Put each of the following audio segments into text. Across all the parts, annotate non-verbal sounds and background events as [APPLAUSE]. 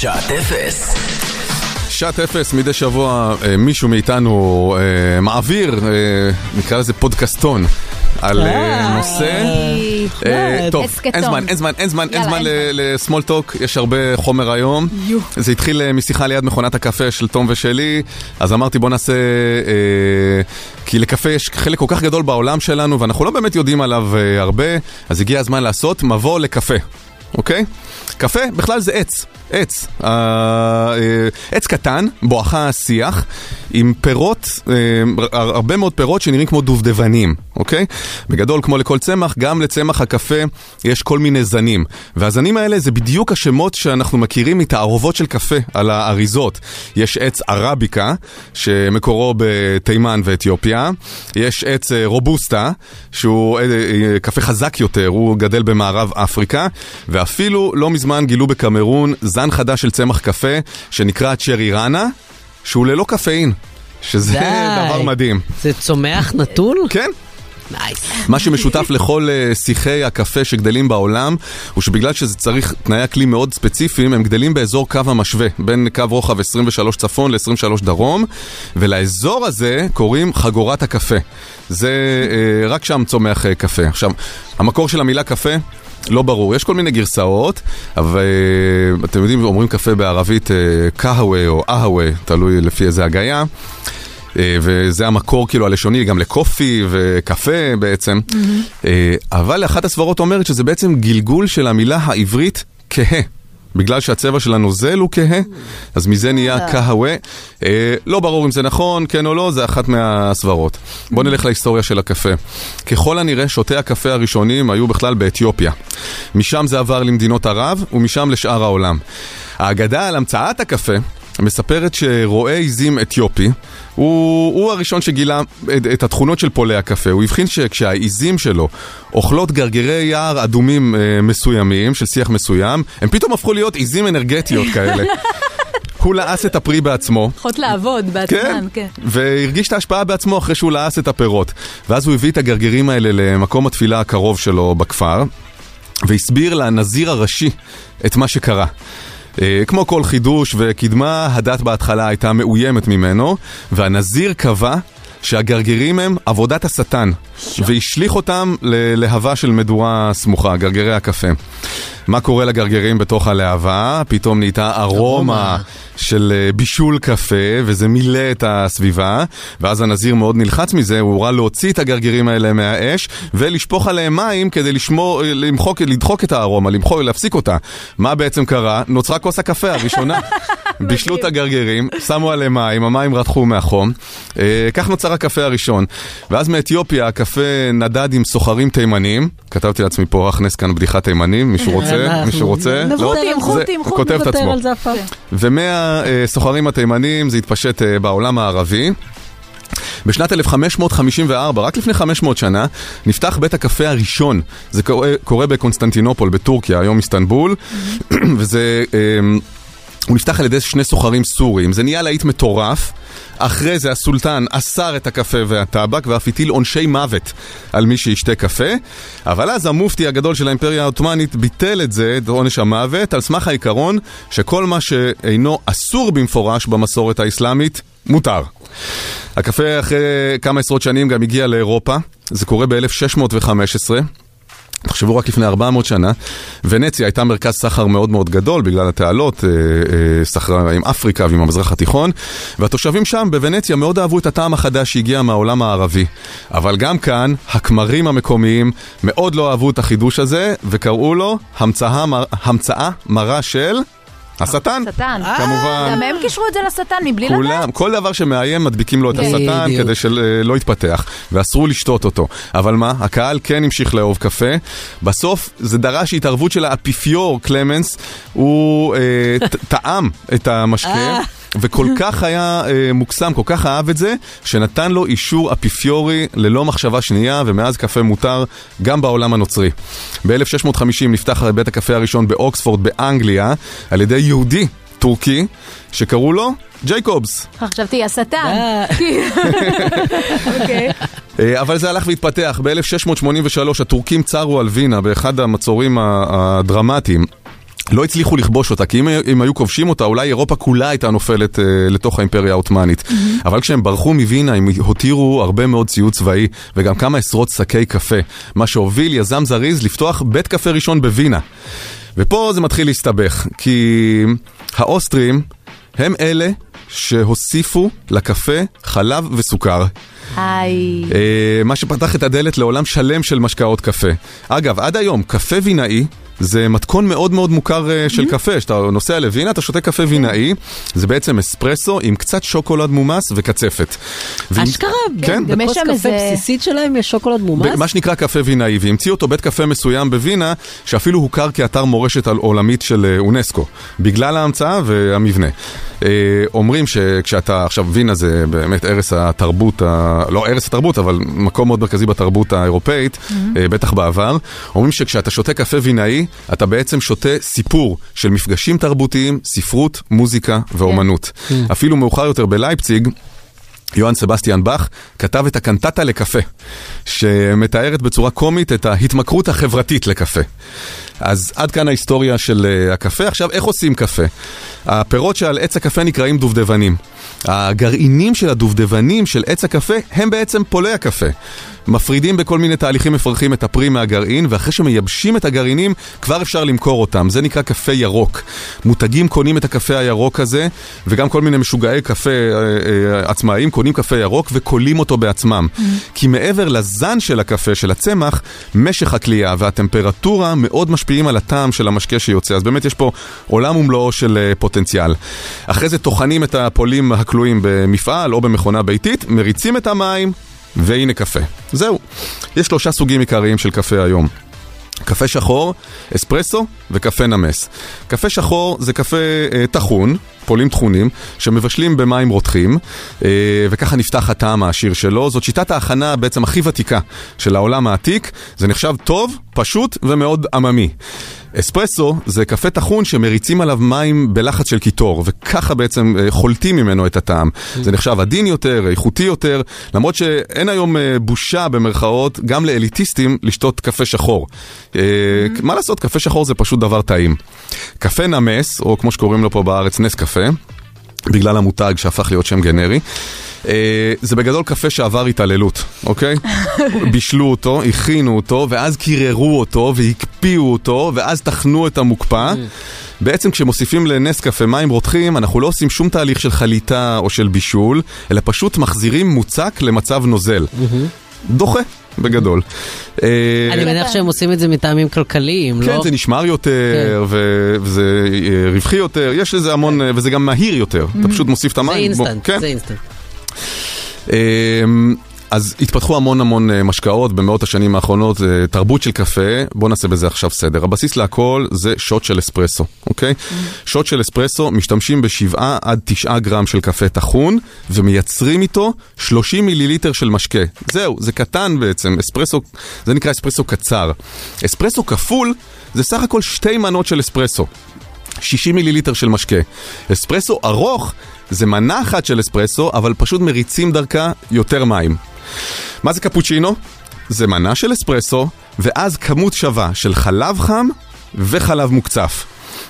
שעת אפס. שעת אפס, מדי שבוע אה, מישהו מאיתנו אה, מעביר, אה, נקרא לזה פודקאסטון, על אה, אה, נושא. נחמד. אה, טוב, הסכתון. אין זמן, אין זמן, אין זמן, אין זמן אין לסמול טוק, יש הרבה חומר היום. יו. זה התחיל אה, משיחה ליד מכונת הקפה של תום ושלי, אז אמרתי בוא נעשה, אה, כי לקפה יש חלק כל כך גדול בעולם שלנו ואנחנו לא באמת יודעים עליו אה, הרבה, אז הגיע הזמן לעשות מבוא לקפה, אוקיי? קפה בכלל זה עץ, עץ. אה, עץ קטן, בואכה שיח, עם פירות, אה, הרבה מאוד פירות שנראים כמו דובדבנים, אוקיי? בגדול, כמו לכל צמח, גם לצמח הקפה יש כל מיני זנים. והזנים האלה זה בדיוק השמות שאנחנו מכירים מתערובות של קפה על האריזות. יש עץ ערביקה, שמקורו בתימן ואתיופיה. יש עץ אה, רובוסטה, שהוא אה, אה, קפה חזק יותר, הוא גדל במערב אפריקה. ואפילו לא מזמן גילו בקמרון זן חדש של צמח קפה, שנקרא צ'רי ראנה, שהוא ללא קפאין. שזה די. דבר מדהים. זה צומח נטול? כן, nice. מה שמשותף לכל אה, שיחי הקפה שגדלים בעולם, הוא שבגלל שזה צריך תנאי אקלים מאוד ספציפיים, הם גדלים באזור קו המשווה, בין קו רוחב 23 צפון ל-23 דרום, ולאזור הזה קוראים חגורת הקפה. זה, אה, רק שם צומח אה, קפה. עכשיו, המקור של המילה קפה... לא ברור, יש כל מיני גרסאות, אבל אה, אתם יודעים, אומרים קפה בערבית אה, קהווה או אהווה, תלוי לפי איזה הגייה. אה, וזה המקור כאילו הלשוני גם לקופי וקפה בעצם. אה, אבל אחת הסברות אומרת שזה בעצם גלגול של המילה העברית כהה. בגלל שהצבע של הנוזל הוא כהה, אז מזה נהיה קהווה. אה, לא ברור אם זה נכון, כן או לא, זה אחת מהסברות. בואו נלך להיסטוריה של הקפה. ככל הנראה, שותי הקפה הראשונים היו בכלל באתיופיה. משם זה עבר למדינות ערב, ומשם לשאר העולם. האגדה על המצאת הקפה מספרת שרועה עיזים אתיופי, הוא, הוא הראשון שגילה את, את התכונות של פולי הקפה. הוא הבחין שכשהעיזים שלו אוכלות גרגירי יער אדומים אה, מסוימים, של שיח מסוים, הם פתאום הפכו להיות עיזים אנרגטיות כאלה. [LAUGHS] הוא לעס את הפרי בעצמו. צריכות לעבוד בעצמן, כן. והרגיש את ההשפעה בעצמו אחרי שהוא לעס את הפירות. ואז הוא הביא את הגרגירים האלה למקום התפילה הקרוב שלו בכפר, והסביר לנזיר הראשי את מה שקרה. אה, כמו כל חידוש וקדמה, הדת בהתחלה הייתה מאוימת ממנו, והנזיר קבע שהגרגירים הם עבודת השטן, והשליך אותם ללהבה של מדורה סמוכה, גרגירי הקפה. מה קורה לגרגירים בתוך הלהבה? פתאום נהייתה ארומה. של אה, בישול קפה, וזה מילא את הסביבה, ואז הנזיר מאוד נלחץ מזה, הוא הורה להוציא את הגרגירים האלה מהאש, ולשפוך עליהם מים כדי לשמור, אה, למחוק, לדחוק את הארומה, למחוק, להפסיק אותה. מה בעצם קרה? נוצרה כוס הקפה הראשונה. [LAUGHS] בישלו את הגרגירים, שמו עליהם מים, המים רתחו מהחום. אה, כך נוצר הקפה הראשון. ואז מאתיופיה הקפה נדד עם סוחרים תימנים. כתבתי לעצמי פה, הכנס כאן בדיחת תימנים, מישהו רוצה? רוצה? לא? חותים, על זה. חותים, נוותר עצמו. על זה אף פעם. ומהסוחרים התימנים זה התפשט אה, בעולם הערבי. בשנת 1554, רק לפני 500 שנה, נפתח בית הקפה הראשון. זה קורה, קורה בקונסטנטינופול, בטורקיה, היום איסטנבול, [CLEARS THROAT] וזה... הוא נפתח על ידי שני סוחרים סורים, זה נהיה להיט מטורף. אחרי זה הסולטן אסר את הקפה והטבק ואף הטיל עונשי מוות על מי שישתה קפה אבל אז המופתי הגדול של האימפריה העות'מאנית ביטל את זה, את עונש המוות, על סמך העיקרון שכל מה שאינו אסור במפורש במסורת האסלאמית, מותר. הקפה אחרי כמה עשרות שנים גם הגיע לאירופה, זה קורה ב-1615 תחשבו רק לפני 400 שנה, ונציה הייתה מרכז סחר מאוד מאוד גדול בגלל התעלות, אה, אה, סחרה עם אפריקה ועם המזרח התיכון, והתושבים שם בוונציה מאוד אהבו את הטעם החדש שהגיע מהעולם הערבי. אבל גם כאן, הכמרים המקומיים מאוד לא אהבו את החידוש הזה, וקראו לו המצאה, המצאה מרה של השטן. שטן. כמובן. גם הם קישרו את זה לשטן מבלי לדעת. כולם, כל דבר שמאיים מדביקים לו את. השטן. כדי שלא יתפתח, ואסרו לשתות אותו. אבל מה, הקהל כן המשיך לאהוב קפה. בסוף זה דרש התערבות של האפיפיור קלמנס, הוא אה, טעם את המשקה. וכל [LAUGHS] כך היה אה, מוקסם, כל כך אהב את זה, שנתן לו אישור אפיפיורי ללא מחשבה שנייה, ומאז קפה מותר גם בעולם הנוצרי. ב-1650 נפתח בית הקפה הראשון באוקספורד באנגליה, על ידי יהודי טורקי, שקראו לו ג'ייקובס. חשבתי השטן. די. [LAUGHS] אוקיי. אה, אבל זה הלך והתפתח. ב-1683 הטורקים צרו על וינה באחד המצורים הדרמטיים. לא הצליחו לכבוש אותה, כי אם, אם היו כובשים אותה, אולי אירופה כולה הייתה נופלת אה, לתוך האימפריה העות'מאנית. Mm-hmm. אבל כשהם ברחו מווינה, הם הותירו הרבה מאוד ציוד צבאי, וגם כמה עשרות שקי קפה, מה שהוביל יזם זריז לפתוח בית קפה ראשון בווינה. ופה זה מתחיל להסתבך, כי האוסטרים הם אלה שהוסיפו לקפה חלב וסוכר. היי. אה, מה שפתח את הדלת לעולם שלם של משקאות קפה. אגב, עד היום, קפה וינאי זה מתכון מאוד מאוד מוכר uh, של קפה, כשאתה נוסע לווינה, אתה שותה קפה וינאי, זה בעצם אספרסו עם קצת שוקולד מומס וקצפת. אשכרה, כן. גם יש בכוס שם קפה איזה- בסיסית שלהם יש שוקולד מומס? מה שנקרא קפה וינאי, והמציאו אותו בית קפה מסוים בווינה, שאפילו הוכר כאתר מורשת עולמית של אה, אונסקו, בגלל ההמצאה והמבנה. אה, אומרים שכשאתה, עכשיו וינה זה באמת ערש התרבות, ה... לא ערש התרבות, אבל מקום מאוד מרכזי בתרבות האירופאית, אה, בטח בעבר. אומרים שכשאתה שותה קפה וינאי, אתה בעצם שותה סיפור של מפגשים תרבותיים, ספרות, מוזיקה ואומנות. אפילו מאוחר יותר בלייפציג, יוהאן סבסטיאן באך כתב את הקנטטה לקפה, שמתארת בצורה קומית את ההתמכרות החברתית לקפה. אז עד כאן ההיסטוריה של אה, הקפה. עכשיו, איך עושים קפה? הפירות שעל עץ הקפה נקראים דובדבנים. הגרעינים של הדובדבנים של עץ הקפה הם בעצם פולי הקפה. מפרידים בכל מיני תהליכים מפרכים את הפרי מהגרעין, ואחרי שמייבשים את הגרעינים, כבר אפשר למכור אותם. זה נקרא קפה ירוק. מותגים קונים את הקפה הירוק הזה, וגם כל מיני משוגעי קפה אה, אה, עצמאיים קונים קפה ירוק וקולים אותו בעצמם. כי מעבר לזן של הקפה, של הצמח, משך הכלייה והטמפרטורה מאוד משפיעים על הטעם של המשקה שיוצא. אז באמת יש פה עולם ומלואו של אה, פוטנציאל. אחרי זה טוחנים את הפולים הכלואים במפעל או במכונה ביתית, מריצים את המים, והנה קפה. זהו. יש שלושה סוגים עיקריים של קפה היום. קפה שחור, אספרסו וקפה נמס. קפה שחור זה קפה אה, טחון, פולים טחונים, שמבשלים במים רותחים, אה, וככה נפתח הטעם העשיר שלו. זאת שיטת ההכנה בעצם הכי ותיקה של העולם העתיק. זה נחשב טוב, פשוט ומאוד עממי. אספרסו זה קפה טחון שמריצים עליו מים בלחץ של קיטור, וככה בעצם אה, חולטים ממנו את הטעם. זה נחשב עדין יותר, איכותי יותר, למרות שאין היום אה, בושה במרכאות, גם לאליטיסטים, לשתות קפה שחור. אה, מה לעשות, קפה שחור זה פשוט דבר טעים. קפה נמס, או כמו שקוראים לו פה בארץ, נס קפה, בגלל המותג שהפך להיות שם גנרי. אה, זה בגדול קפה שעבר התעללות, אוקיי? [LAUGHS] בישלו אותו, הכינו אותו, ואז קיררו אותו, והקפיאו אותו, ואז טחנו את המוקפא. בעצם כשמוסיפים לנס קפה מים רותחים, אנחנו לא עושים שום תהליך של חליטה או של בישול, אלא פשוט מחזירים מוצק למצב נוזל. דוחה, בגדול. אה, אני מניח שהם עושים את זה מטעמים כלכליים, כן, לא? זה נשמר יותר, ו- וזה אה, רווחי יותר, יש לזה המון, אה, וזה גם מהיר יותר. אתה פשוט מוסיף את זה המים. בוא- אינסטנט, כן. זה אינסטנט. אמ, אז התפתחו המון המון אה, משקאות במאות השנים האחרונות, אה, תרבות של קפה, בואו נעשה בזה עכשיו סדר. הבסיס להכל זה shot של אספרסו, אוקיי? שוט של אספרסו, משתמשים בשבעה עד תשעה גרם של קפה טחון, ומייצרים איתו 30 מיליליטר של משקה. זהו, זה קטן בעצם, אספרסו, זה נקרא אספרסו קצר. אספרסו כפול זה סך הכל שתי מנות של אספרסו. 60 מיליליטר של משקה. אספרסו ארוך זה מנה אחת של אספרסו, אבל פשוט מריצים דרכה יותר מים. מה זה קפוצ'ינו? זה מנה של אספרסו, ואז כמות שווה של חלב חם וחלב מוקצף.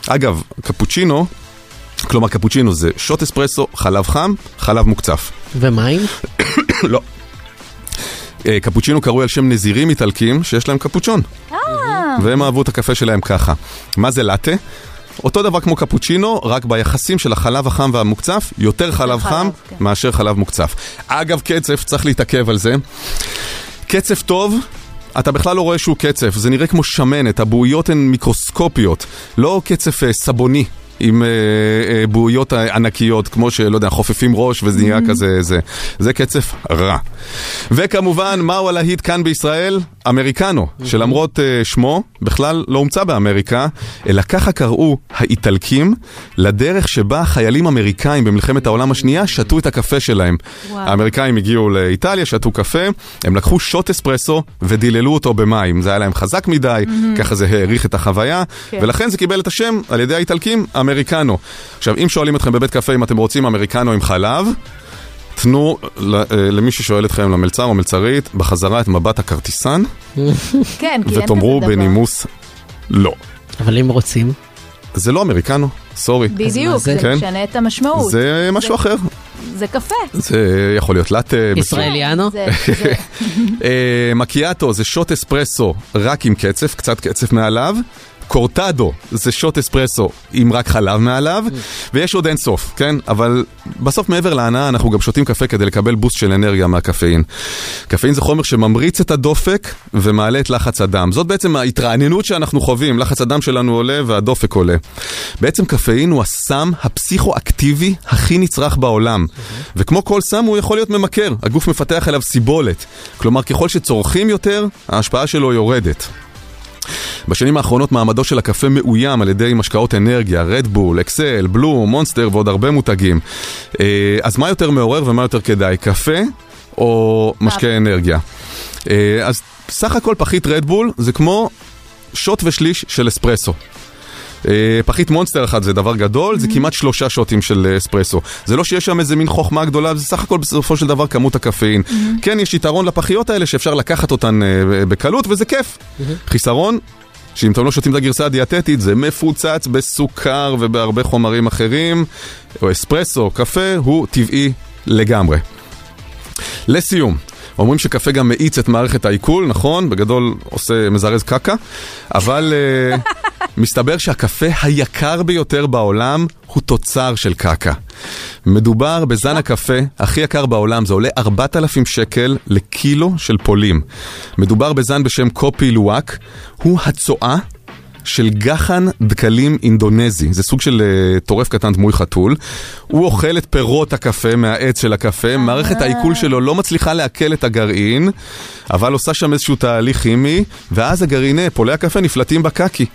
אגב, קפוצ'ינו, כלומר קפוצ'ינו זה שוט אספרסו, חלב חם, חלב מוקצף. ומים? [COUGHS] לא. אה, קפוצ'ינו קרוי על שם נזירים איטלקים שיש להם קפוצ'ון. והם אהבו את הקפה שלהם ככה. מה זה לאטה? אותו דבר כמו קפוצ'ינו, רק ביחסים של החלב החם והמוקצף, יותר חלב חלב, חם כן. מאשר חלב מוקצף. אגב, קצף, צריך להתעכב על זה. קצף טוב, אתה בכלל לא רואה שהוא קצף, זה נראה כמו שמנת, הבועיות הן מיקרוסקופיות, לא קצף אה, סבוני. עם אה, אה, בועיות ענקיות, כמו שלא יודע, חופפים ראש וזה נהיה כזה, זה, זה קצף רע. וכמובן, מהו הלהיט כאן בישראל? אמריקנו, שלמרות אה, שמו, בכלל לא הומצא באמריקה, אלא ככה קראו האיטלקים לדרך שבה חיילים אמריקאים במלחמת העולם השנייה שתו את הקפה שלהם. וואו. האמריקאים הגיעו לאיטליה, שתו קפה, הם לקחו שוט אספרסו ודיללו אותו במים. זה היה להם חזק מדי, ככה זה העריך את החוויה, כן. ולכן זה קיבל את השם על ידי האיטלקים, אמריקנו. עכשיו, אם שואלים אתכם בבית קפה אם אתם רוצים אמריקנו עם חלב, תנו ל- אה, למי ששואל אתכם, למלצר או מלצרית, בחזרה את מבט הכרטיסן, [LAUGHS] כן, כי אין כזה דבר. ותאמרו בנימוס לא. אבל אם רוצים, זה לא אמריקנו, סורי. בדיוק, זה? כן. משנה את המשמעות. זה משהו אחר. זה קפה. זה יכול להיות לאטה. [LAUGHS] ישראליאנו? זה- [LAUGHS] אה, מקיאטו זה שוט אספרסו רק עם קצף, קצת קצף מעליו. קורטדו זה שוט אספרסו עם רק חלב מעליו, ויש עוד אין סוף, כן? אבל בסוף מעבר להנאה אנחנו גם שותים קפה כדי לקבל בוסט של אנרגיה מהקפאין. קפאין זה חומר שממריץ את הדופק ומעלה את לחץ הדם. זאת בעצם ההתרעננות שאנחנו חווים, לחץ הדם שלנו עולה והדופק עולה. בעצם קפאין הוא הסם הפסיכואקטיבי הכי נצרך בעולם. וכמו כל סם הוא יכול להיות ממכר, הגוף מפתח אליו סיבולת. כלומר, ככל שצורכים יותר, ההשפעה שלו יורדת. בשנים האחרונות מעמדו של הקפה מאוים על ידי משקאות אנרגיה, רדבול, אקסל, בלו, מונסטר ועוד הרבה מותגים. אה, אז מה יותר מעורר ומה יותר כדאי, קפה או משקה אנרגיה? אה, אז סך הכל פחית רדבול זה כמו שוט ושליש של אספרסו. אה, פחית מונסטר אחת זה דבר גדול, זה כמעט שלושה שוטים של אספרסו. זה לא שיש שם איזה מין חוכמה גדולה, זה סך הכל בסופו של דבר כמות הקפאין. כן, יש יתרון לפחיות האלה שאפשר לקחת אותן בקלות, וזה כיף. חיסרון, שאם אתם לא שותים את הגרסה הדיאטטית, זה מפוצץ בסוכר ובהרבה חומרים אחרים, או אספרסו, קפה, הוא טבעי לגמרי. לסיום, אומרים שקפה גם מאיץ את מערכת העיכול, נכון? בגדול עושה, מזרז קקה, אבל uh, מסתבר שהקפה היקר ביותר בעולם הוא תוצר של קקה. מדובר בזן הקפה הכי יקר בעולם, זה עולה 4,000 שקל לקילו של פולים. מדובר בזן בשם קופי לואק, הוא הצואה של גחן דקלים אינדונזי, זה סוג של uh, טורף קטן דמוי חתול. הוא אוכל את פירות הקפה מהעץ של הקפה, מערכת העיכול שלו לא מצליחה לעכל את הגרעין, אבל עושה שם איזשהו תהליך כימי, ואז הגרעיני, פולי הקפה נפלטים בקקי.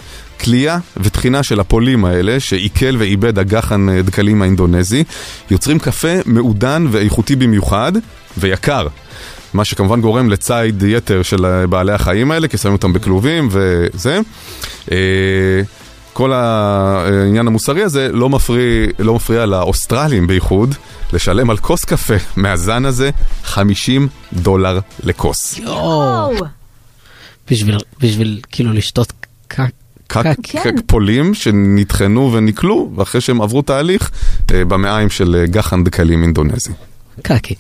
כליאה וטחינה של הפולים האלה, שעיכל ועיבד הגחן אה, דקלים האינדונזי, יוצרים קפה מעודן ואיכותי במיוחד, ויקר. מה שכמובן גורם לציד יתר של אה, בעלי החיים האלה, כי שמים אותם בכלובים וזה. אה, כל העניין המוסרי הזה לא מפריע, לא מפריע לאוסטרלים בייחוד לשלם על כוס קפה [LAUGHS] מהזן הזה 50 דולר לכוס. יואו. בשביל, בשביל כאילו לשתות קק. קק, כן. קק פולים שנטחנו ונקלו, ואחרי שהם עברו תהליך אה, במעיים של גחן דקלים אינדונזי. קקי.